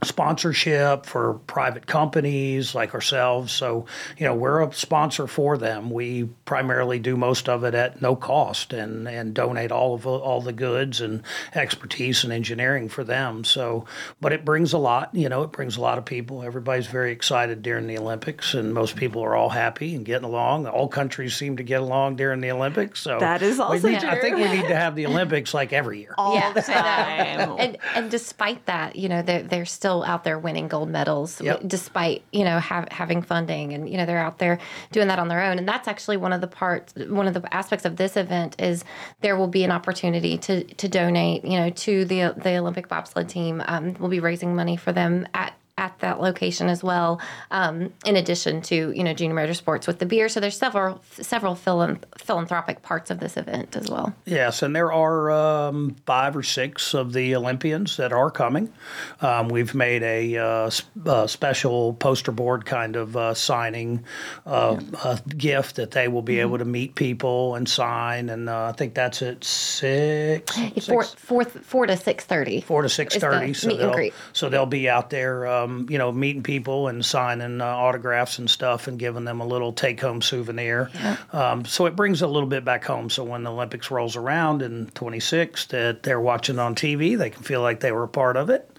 [SPEAKER 2] sponsorship for private companies like ourselves. So, you know, we're a sponsor for them. We primarily do most of it at no cost and, and donate all of all the goods and expertise and engineering for them. So, but it brings a lot, you know, it brings a lot of people. Everybody's very excited during the Olympics and most people are all happy and getting along. All countries seem to get along during the Olympics. So
[SPEAKER 1] That is
[SPEAKER 2] we
[SPEAKER 1] also
[SPEAKER 2] need- I think we need to have the Olympics like every year.
[SPEAKER 1] All
[SPEAKER 3] Yeah,
[SPEAKER 1] the time.
[SPEAKER 3] and and despite that, you know, they're they're still out there winning gold medals,
[SPEAKER 2] Yep.
[SPEAKER 3] despite you know have, having funding, and you know they're out there doing that on their own. And that's actually one of the parts, one of the aspects of this event is there will be an opportunity to to donate, you know, to the the Olympic bobsled team. Um, we'll be raising money for them at at that location as well. Um, in addition to you know Junior Motorsports with the beer, so there's several several philan- philanthropic parts of this event as well.
[SPEAKER 2] Yes, and there are um, five or six of the Olympians that are coming. Um, we've made a, uh, s- uh special poster board kind of uh, signing uh, uh, gift that they will be able to meet people and sign, and uh, I think that's at six.
[SPEAKER 3] Four,
[SPEAKER 2] six-
[SPEAKER 3] four, four to six thirty.
[SPEAKER 2] four to six thirty. So
[SPEAKER 3] meet and
[SPEAKER 2] they'll
[SPEAKER 3] greet.
[SPEAKER 2] so they'll be out there, um, you know, meeting people and signing uh, autographs and stuff, and giving them a little take home souvenir. Um, so it brings a little bit back home. So when the Olympics rolls around in twenty six, that they're watching on TV, they can feel like they were a part of it.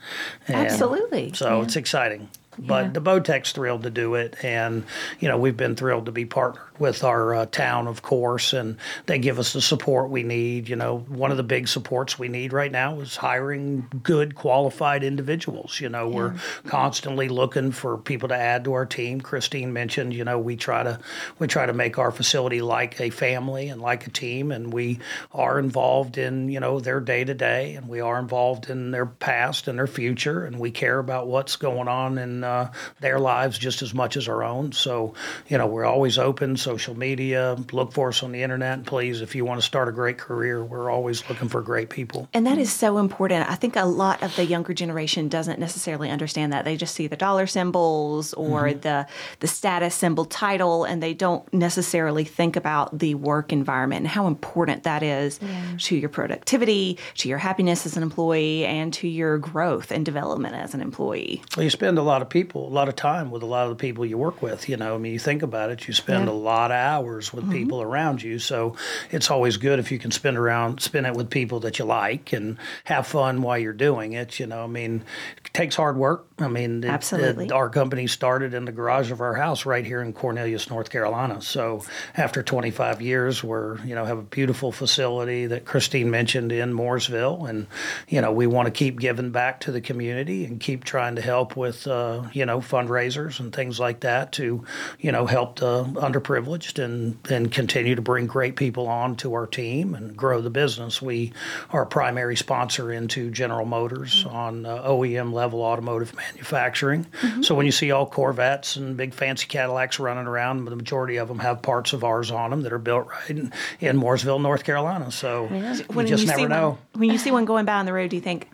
[SPEAKER 2] And
[SPEAKER 1] Absolutely.
[SPEAKER 2] So it's exciting. But deBotech's thrilled to do it, and you know we've been thrilled to be partnered with our uh, town, of course, and they give us the support we need. You know, one of the big supports we need right now is hiring good, qualified individuals. You know, we're constantly looking for people to add to our team. Christine mentioned, you know, we try to we try to make our facility like a family and like a team, and we are involved in you know their day to day, and we are involved in their past and their future, and we care about what's going on in uh, their lives just as much as our own. So, you know, we're always open. Social media, look for us on the internet, please, if you want to start a great career, we're always looking for great people.
[SPEAKER 1] And that is so important. I think a lot of the younger generation doesn't necessarily understand that. They just see the dollar symbols or the the status symbol title and they don't necessarily think about the work environment and how important that is to your productivity, to your happiness as an employee and to your growth and development as an employee.
[SPEAKER 2] Well, you spend a lot of people, a lot of time with a lot of the people you work with. You know, I mean, you think about it, you spend
[SPEAKER 1] Yeah.
[SPEAKER 2] a lot of hours with people around you. So it's always good if you can spend around, spend it with people that you like and have fun while you're doing it. You know, I mean, it takes hard work. I mean, it-
[SPEAKER 1] Absolutely.
[SPEAKER 2] it- our company started in the garage of our house right here in Cornelius, North Carolina. So after 25 years, we're you know have a beautiful facility that Christine mentioned in Mooresville, and you know we want to keep giving back to the community and keep trying to help with uh, you know fundraisers and things like that to you know help the underprivileged and and continue to bring great people on to our team and grow the business. We are a primary sponsor into General Motors on uh, OEM level automotive manufacturing. So when you see all Corvettes and big fancy Cadillacs running around, the majority of them have parts of ours on them that are built right in, in Mooresville, North Carolina. So you just never know.
[SPEAKER 1] One, when you see one going by on the road, do you think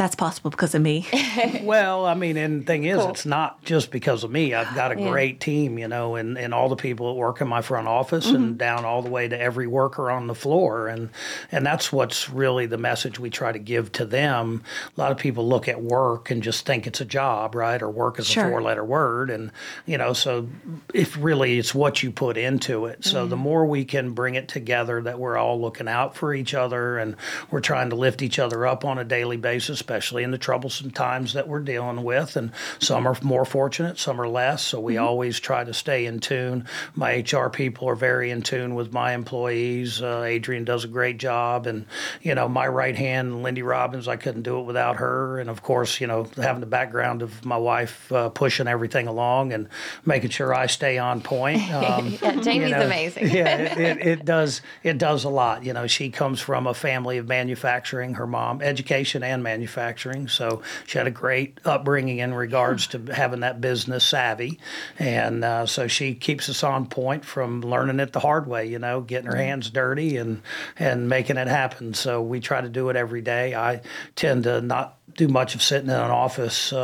[SPEAKER 1] that's possible because of me? *laughs*
[SPEAKER 2] Well, I mean, and the thing is, it's not just because of me. I've got a great team, you know, and, and all the people that work in my front office and mm-hmm. down all the way to every worker on the floor. And and that's what's really the message we try to give to them. A lot of people look at work and just think it's a job, right? Or work is
[SPEAKER 1] Sure.
[SPEAKER 2] a four letter word. And, you know, so if really it's what you put into it. So the mm-hmm. more we can bring it together that we're all looking out for each other and we're trying to lift each other up on a daily basis, especially in the troublesome times that we're dealing with. And some are more fortunate, some are less. So we always try to stay in tune. My HR people are very in tune with my employees. Uh, Adrian does a great job. And, you know, my right hand, Lindy Robbins, I couldn't do it without her. And of course, you know, having the background of my wife uh, pushing everything along and making sure I stay on point. *laughs* Um,
[SPEAKER 3] Yeah, Jamie's
[SPEAKER 2] you know,
[SPEAKER 3] amazing.
[SPEAKER 2] yeah, it, *laughs* it, it does. It does a lot. You know, she comes from a family of manufacturing. Her mom, education and manufacturing, so she had a great upbringing in regards to having that business savvy, and uh, so she keeps us on point from learning it the hard way. You know, getting her hands dirty and and making it happen. So we try to do it every day. I tend to not do much of sitting in an office. Uh,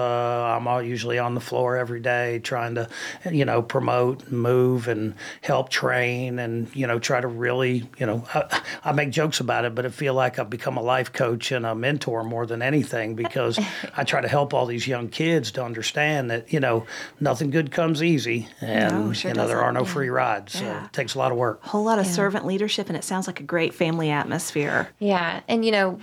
[SPEAKER 2] I'm usually on the floor every day trying to, you know, promote, and move, and help train, and you know, try to really, you know, I, I make jokes about it, but I feel like I've become a life coach and a mentor more than anything because I try to help all these young kids to understand that you know nothing good comes easy, and
[SPEAKER 1] No, sure
[SPEAKER 2] you know there are no free rides, so
[SPEAKER 1] Yeah.
[SPEAKER 2] it takes a lot of work.
[SPEAKER 1] A whole lot of servant leadership, and it sounds like a great family atmosphere.
[SPEAKER 3] Yeah, and you know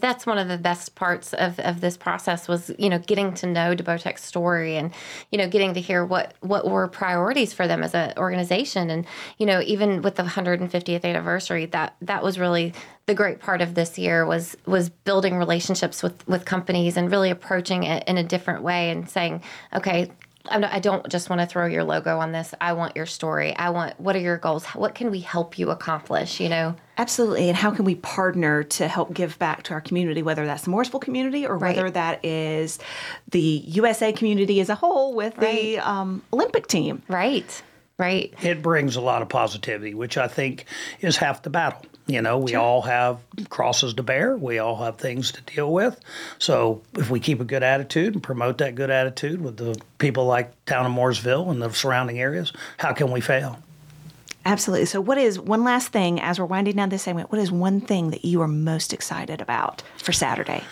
[SPEAKER 3] that's one of the best parts of, of this process was you know getting to know deBotech's story and you know getting to hear what what were priorities for them as an organization. And you know even with the 150th anniversary that that was really the great part of this year was was building relationships with with companies and really approaching it in a different way and saying okay I don't just want to throw your logo on this. I want your story. I want what are your goals? What can we help you accomplish? You know,
[SPEAKER 1] Absolutely. And how can we partner to help give back to our community, whether that's the Mooresville community or whether that is the USA community as a whole with the um, Olympic team?
[SPEAKER 3] right, right.
[SPEAKER 2] it brings a lot of positivity, which I think is half the battle. You know, we all have crosses to bear. We all have things to deal with. So if we keep a good attitude and promote that good attitude with the people like town of Mooresville and the surrounding areas, how can we fail?
[SPEAKER 1] Absolutely. So, what is one last thing as we're winding down this segment? What is one thing that you are most excited about for Saturday?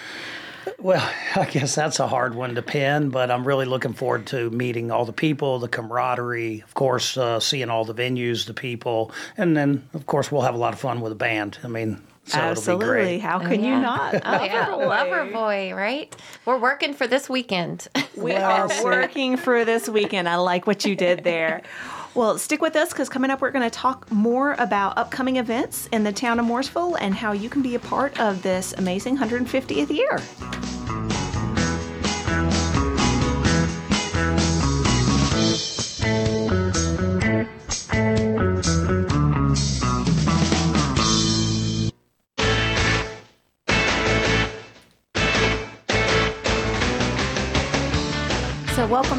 [SPEAKER 2] Well, *laughs* I guess that's a hard one to pin, but I'm really looking forward to meeting all the people, the camaraderie, of course, uh, seeing all the venues, the people, and then, of course, we'll have a lot of fun with the band. I mean, so it'll be
[SPEAKER 1] Absolutely.
[SPEAKER 2] great.
[SPEAKER 1] How can you
[SPEAKER 3] yeah.
[SPEAKER 1] not? *laughs*
[SPEAKER 3] Oh yeah, lover boy, right? We're working for this weekend.
[SPEAKER 1] We
[SPEAKER 2] Well
[SPEAKER 1] are *laughs* working for this weekend. I like what you did there. Well, stick with us because coming up, we're going to talk more about upcoming events in the town of Mooresville and how you can be a part of this amazing 150th year.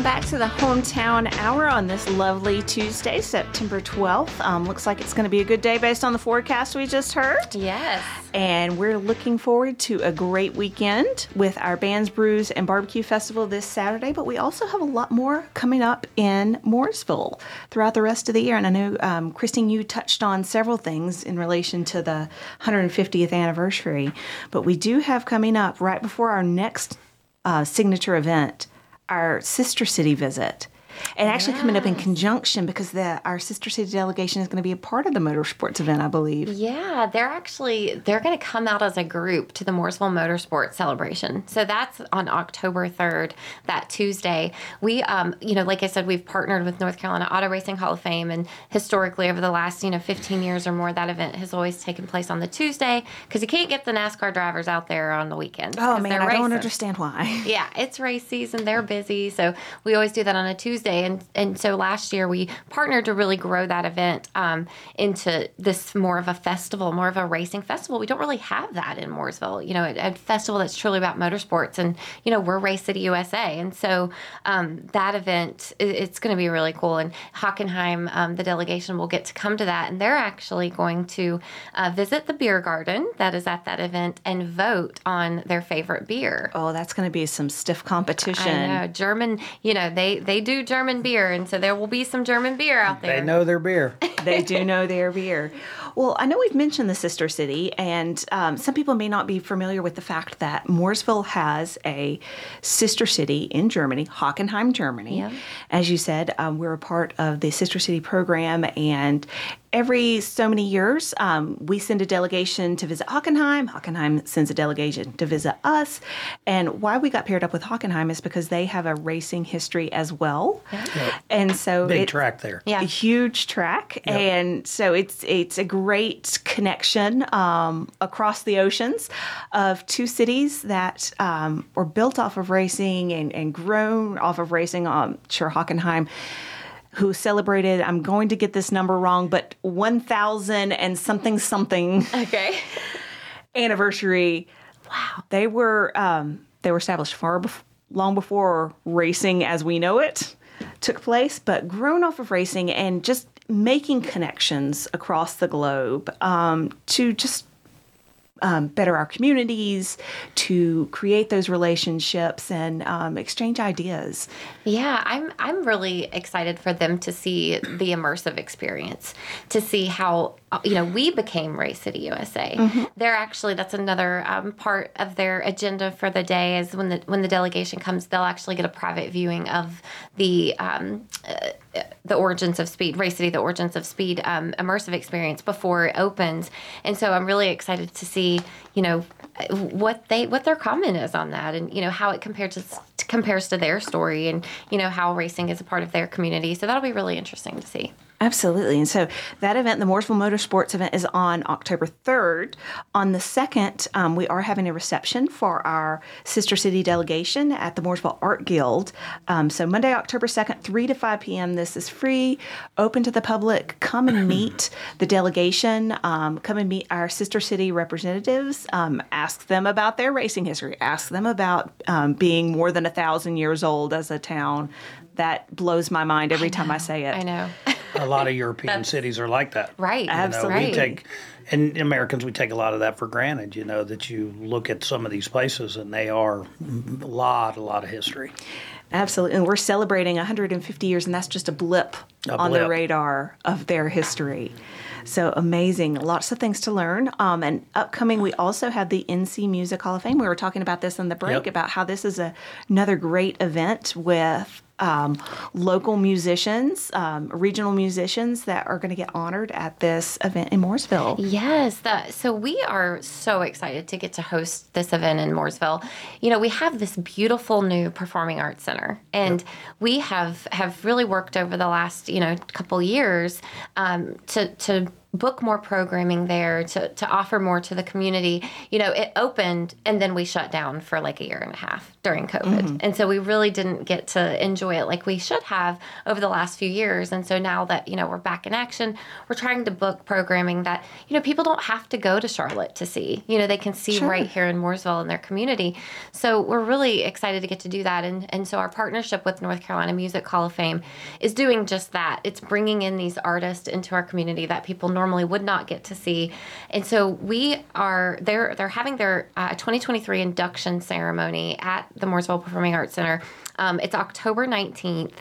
[SPEAKER 1] Back to the Hometown Hour on this lovely Tuesday, September 12th. Um, looks like it's going to be a good day based on the forecast we just heard.
[SPEAKER 3] yes.
[SPEAKER 1] And we're looking forward to a great weekend with our Bands, Brews, and Barbecue Festival this Saturday. But we also have a lot more coming up in Mooresville throughout the rest of the year. And I know, um, Christine, you touched on several things in relation to the 150th anniversary. But we do have coming up right before our next uh, signature event our sister city visit. And actually coming up in conjunction because the our sister city delegation is going to be a part of the motorsports event, I believe.
[SPEAKER 3] Yeah, they're actually they're going to come out as a group to the Mooresville Motorsports celebration. So that's on October 3rd, that Tuesday. We um, you know, like I said, we've partnered with North Carolina Auto Racing Hall of Fame and historically over the last, you know, 15 years or more that event has always taken place on the Tuesday cuz you can't get the NASCAR drivers out there on the weekend.
[SPEAKER 1] Oh man, I don't understand why. *laughs*
[SPEAKER 3] Yeah, it's race season. They're busy, so we always do that on a Tuesday. And and so last year we partnered to really grow that event um, into this more of a festival, more of a racing festival. We don't really have that in Mooresville. You know, a, a festival that's truly about motorsports, and you know we're Race City USA, and so um, that event i- it's going to be really cool. And Hockenheim, um, the delegation will get to come to that, and they're actually going to uh, visit the beer garden that is at that event and vote on their favorite beer.
[SPEAKER 1] Oh, that's going to be some stiff competition.
[SPEAKER 3] Know German. You know they they do German beer, and so there will be some German beer out there.
[SPEAKER 2] They know their beer. *laughs* *laughs*
[SPEAKER 1] they do know their beer. Well, I know we've mentioned the sister city, and um, some people may not be familiar with the fact that Mooresville has a sister city in Germany, Hockenheim, Germany.
[SPEAKER 3] Yeah.
[SPEAKER 1] As you said, um, we're a part of the sister city program, and every so many years, um, we send a delegation to visit Hockenheim. Hockenheim sends a delegation to visit us. And why we got paired up with Hockenheim is because they have a racing history as well. And so
[SPEAKER 2] Big
[SPEAKER 1] it-
[SPEAKER 2] track there.
[SPEAKER 3] Yeah.
[SPEAKER 1] a huge track, and so it's it's a great connection um, across the oceans of two cities that um, were built off of racing and, and grown off of racing. Um, sure, Hockenheim. Who celebrated? I'm going to get this number wrong, but 1,000 and something something
[SPEAKER 3] Okay. *laughs*
[SPEAKER 1] anniversary. Wow, they were um, they were established far bef- long before racing as we know it took place, but grown off of racing and just making connections across the globe um, to just um, better our communities, to create those relationships and um, exchange ideas.
[SPEAKER 3] Yeah, I'm I'm really excited for them to see the immersive experience, to see how uh, you know we became Race City USA. They're actually that's another um, part of their agenda for the day is when the when the delegation comes, they'll actually get a private viewing of the um, uh, the origins of speed, Race City, the origins of speed um, immersive experience before it opens, and so I'm really excited to see you know what they what their comment is on that, and you know how it compares to compares to their story, and you know how racing is a part of their community. So that'll be really interesting to see.
[SPEAKER 1] Absolutely. And so that event, the Mooresville Motorsports event, is on October 3rd. On the 2nd, um, we are having a reception for our sister city delegation at the Mooresville Art Guild. Um, so Monday, October 2nd, 3 to 5 p.m. This is free, open to the public. Come and *clears throat* meet the delegation. Um, come and meet our sister city representatives. Um, ask them about their racing history. Ask them about um, being more than a thousand years old as a town. That blows my mind every time I say it.
[SPEAKER 3] I know, *laughs*
[SPEAKER 2] A lot of *laughs* European cities are like that.
[SPEAKER 3] right?
[SPEAKER 2] You know,
[SPEAKER 1] Absolutely.
[SPEAKER 2] we take, and Americans, we take a lot of that for granted. You know that you look at some of these places and they are a lot, a lot of history.
[SPEAKER 1] Absolutely. And we're celebrating 150 years, and that's just a blip,
[SPEAKER 2] A
[SPEAKER 1] on the radar of their history. So amazing. Lots of things to learn. Um, and upcoming, we also have the NC Music Hall of Fame. We were talking about this in the break
[SPEAKER 2] Yep.
[SPEAKER 1] about how this is a, another great event with um, local musicians, um, regional musicians that are going to get honored at this event in Mooresville.
[SPEAKER 3] Yes, the, so we are so excited to get to host this event in Mooresville. You know, we have this beautiful new performing arts center, and we have have really worked over the last you know couple years um, to to book more programming there to, to offer more to the community. You know it opened and then we shut down for like a year and a half during covid. Mm-hmm. And so we really didn't get to enjoy it like we should have over the last few years. And so now that you know we're back in action we're trying to book programming that you know people don't have to go to charlotte to see. You know they can see
[SPEAKER 1] Sure.
[SPEAKER 3] right here in mooresville in their community. So we're really excited to get to do that. And and so our partnership with north carolina music hall of fame is doing just that. It's bringing in these artists into our community that people normally would not get to see. And so we are they're they're having their uh, 2023 induction ceremony at the mooresville performing arts center Um, it's October 19th,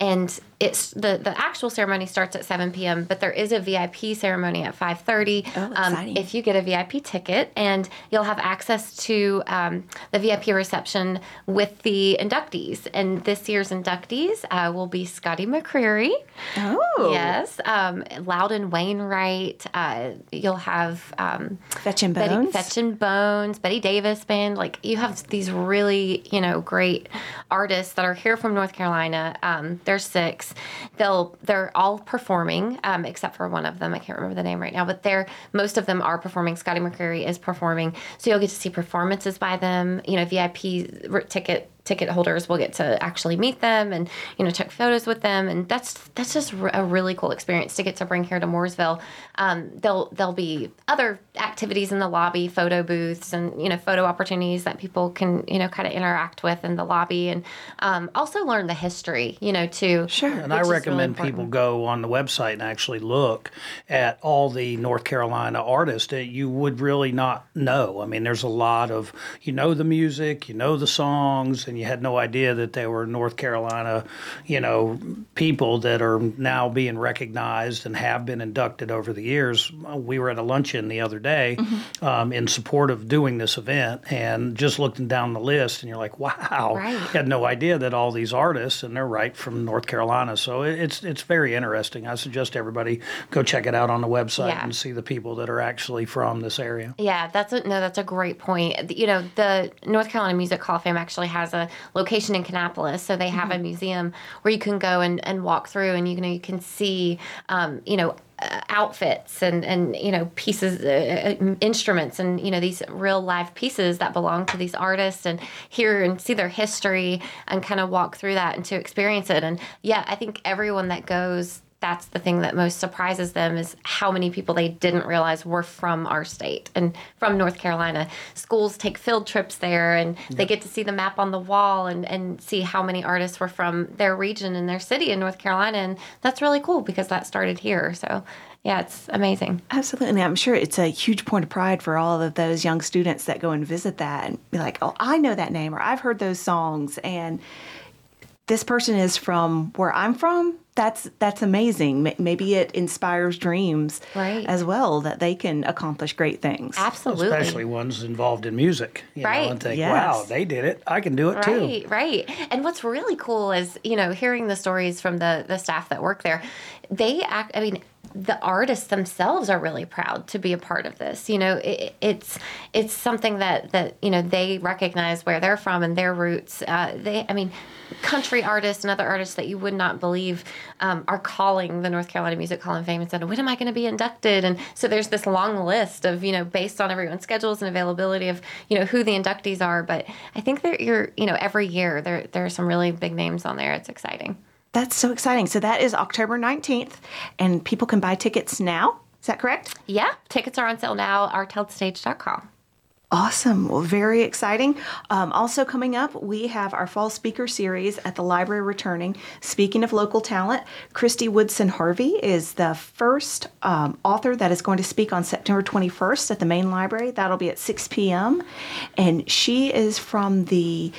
[SPEAKER 3] and it's the the actual ceremony starts at 7 p.m. But there is a VIP ceremony at 5:30.
[SPEAKER 1] Oh, exciting.
[SPEAKER 3] if you get a VIP ticket, and you'll have access to um, the VIP reception with the inductees. And this year's inductees uh, will be Scotty McCreery.
[SPEAKER 1] Oh,
[SPEAKER 3] Yes, um, Loudon Wainwright. Uh, you'll have um,
[SPEAKER 1] Fetchin'
[SPEAKER 3] Betty,
[SPEAKER 1] Bones.
[SPEAKER 3] Fetchin' Bones, Betty Davis band. Like you have these really, you know, great artists that are here from North Carolina. Um, there's six. They'll they're all performing, um, except for one of them. I can't remember the name right now, but they're most of them are performing. Scotty McCreery is performing, so you'll get to see performances by them. You know, VIP ticket ticket holders will get to actually meet them and you know take photos with them and that's that's just a really cool experience to get to bring here to Mooresville. Um, there'll there'll be other activities in the lobby, photo booths and you know photo opportunities that people can you know kind of interact with in the lobby and um, also learn the history you know too.
[SPEAKER 1] Sure.
[SPEAKER 2] And I
[SPEAKER 3] is really
[SPEAKER 2] recommend people go on the website and actually look at all the North Carolina artists that you would really not know. I mean, there's a lot of, you know, the music, you know, the songs, and you had no idea that they were North Carolina, you know, people that are now being recognized and have been inducted over the years. We were at a luncheon the other day um, in support of doing this event and just looking down the list, and you're like, wow,
[SPEAKER 3] Right.
[SPEAKER 2] had no idea that all these artists and they're right from North Carolina. So it's it's very interesting. I suggest everybody go check it out on the website
[SPEAKER 3] Yeah.
[SPEAKER 2] and see the people that are actually from this area.
[SPEAKER 3] Yeah, that's a, no, that's a great point. You know, the North Carolina Music Hall of Fame actually has a location in Kannapolis, so they have a museum where you can go and, and walk through, and you know you can see, um, you know. Uh, outfits and and you know pieces uh, uh, instruments and you know these real live pieces that belong to these artists and hear and see their history and kind of walk through that and to experience it and yeah i think everyone that goes that's the thing that most surprises them is how many people they didn't realize were from our state and from North Carolina. Schools take field trips there and they get to see the map on the wall and, and see how many artists were from their region and their city in North Carolina. And that's really cool because that started here. So, yeah, it's amazing.
[SPEAKER 1] Absolutely. I'm sure it's a huge point of pride for all of those young students that go and visit that and be like, oh, I know that name or I've heard those songs. And this person is from where I'm from. That's that's amazing. Maybe it inspires dreams
[SPEAKER 3] Right.
[SPEAKER 1] as well that they can accomplish great things.
[SPEAKER 3] Absolutely.
[SPEAKER 2] Especially ones involved in music. You
[SPEAKER 3] Right.
[SPEAKER 2] Know, and think,
[SPEAKER 1] Yes.
[SPEAKER 2] wow, they did it. I can do it too.
[SPEAKER 3] Right, right. And what's really cool is, you know, hearing the stories from the the staff that work there. They act I mean, the artists themselves are really proud to be a part of this. You know, it, it's it's something that that you know they recognize where they're from and their roots. Uh, they, I mean, country artists and other artists that you would not believe um, are calling the North Carolina Music Hall of Fame and said, "When am I going to be inducted?" And so there's this long list of you know based on everyone's schedules and availability of you know who the inductees are. But I think that you're you know every year there there are some really big names on there. It's exciting.
[SPEAKER 1] That's so exciting. So that is October 19th, and people can buy tickets now. Is that correct?
[SPEAKER 3] Yeah, tickets are on sale now. arteldstage.com.
[SPEAKER 1] Awesome. Well, very exciting. Um, also, coming up, we have our fall speaker series at the library returning. Speaking of local talent, Kristy Woodson Harvey is the first um, author that is going to speak on September 21st at the main library. That'll be at 6 p.m. And she is from the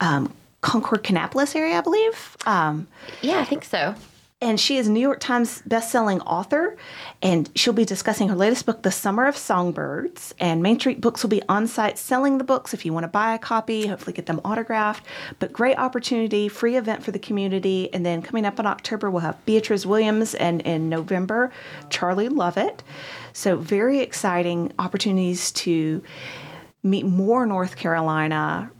[SPEAKER 1] um, Concord Kannapolis area, I believe. Um,
[SPEAKER 3] Yeah, I think so.
[SPEAKER 1] and she is a New York Times bestselling author, and she'll be discussing her latest book, The Summer of Songbirds. And Main Street Books will be on site selling the books if you want to buy a copy, hopefully get them autographed. But great opportunity, free event for the community. And then coming up in October, we'll have Beatriz Williams, and in November, Charlie Lovett. So very exciting opportunities to meet more North Carolina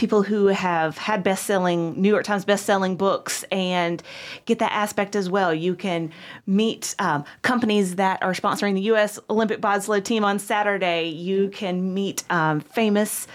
[SPEAKER 1] people who have had best-selling New York Times best-selling books and get that aspect as well. You can meet um, companies that are sponsoring the U.S. Olympic bobsled team on Saturday. You can meet um, famous.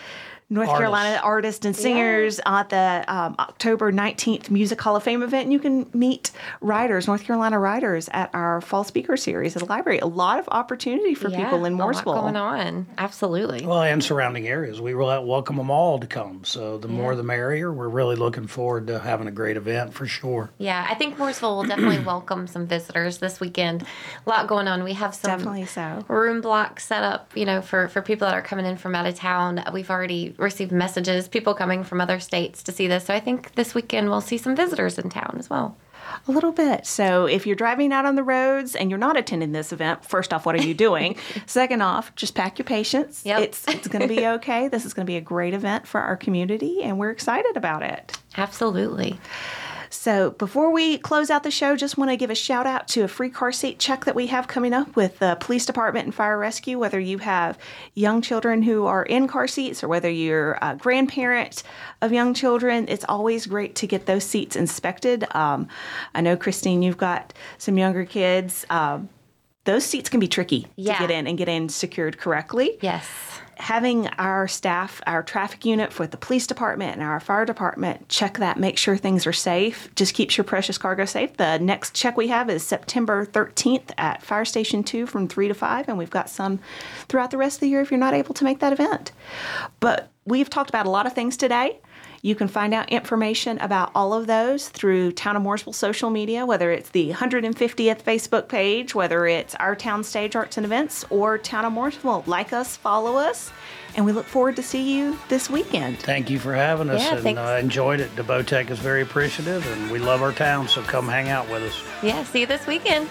[SPEAKER 1] North
[SPEAKER 2] Artists.
[SPEAKER 1] Carolina artists and singers at the um, October 19th Music Hall of Fame event. And you can meet writers, North Carolina writers, at our fall speaker series at the library. A lot of opportunity for people in
[SPEAKER 3] a lot
[SPEAKER 1] Mooresville.
[SPEAKER 3] going on. Absolutely.
[SPEAKER 2] Well, and surrounding areas. We will welcome them all to come. So the more the merrier. We're really looking forward to having a great event for sure.
[SPEAKER 3] Yeah, I think Mooresville will definitely *clears throat* welcome some visitors this weekend. A lot going on. We have some
[SPEAKER 1] Definitely so.
[SPEAKER 3] room blocks set up, you know, for for people that are coming in from out of town. We've already received messages, people coming from other states to see this. So I think this weekend we'll see some visitors in town as well.
[SPEAKER 1] A little bit. So if you're driving out on the roads and you're not attending this event, first off, what are you doing? *laughs* Second off, just pack your patience.
[SPEAKER 3] Yep.
[SPEAKER 1] It's it's going to be *laughs* okay. This is going to be a great event for our community, and we're excited about it.
[SPEAKER 3] Absolutely.
[SPEAKER 1] So before we close out the show, just want to give a shout out to a free car seat check that we have coming up with the police department and fire rescue. Whether you have young children who are in car seats or whether you're a grandparent of young children, it's always great to get those seats inspected. Um, I know Christine, you've got some younger kids. Um, those seats can be tricky
[SPEAKER 3] Yeah.
[SPEAKER 1] to get in and get in secured correctly
[SPEAKER 3] Yes.
[SPEAKER 1] having our staff, our traffic unit for the police department and our fire department check that, make sure things are safe, just keeps your precious cargo safe. The next check we have is September 13th at Fire Station 2 from 3 to 5, and we've got some throughout the rest of the year if you're not able to make that event. But we've talked about a lot of things today. You can find out information about all of those through Town of Mooresville social media, whether it's the 150th Facebook page, whether it's our town stage arts and events, or Town of Mooresville. Like us, follow us, and we look forward to see you this weekend.
[SPEAKER 2] Thank you for having us
[SPEAKER 3] Yeah,
[SPEAKER 2] and
[SPEAKER 3] thanks.
[SPEAKER 2] uh, enjoyed it. DeBotech is very appreciative and we love our town, so come hang out with us.
[SPEAKER 3] Yeah. See you this weekend.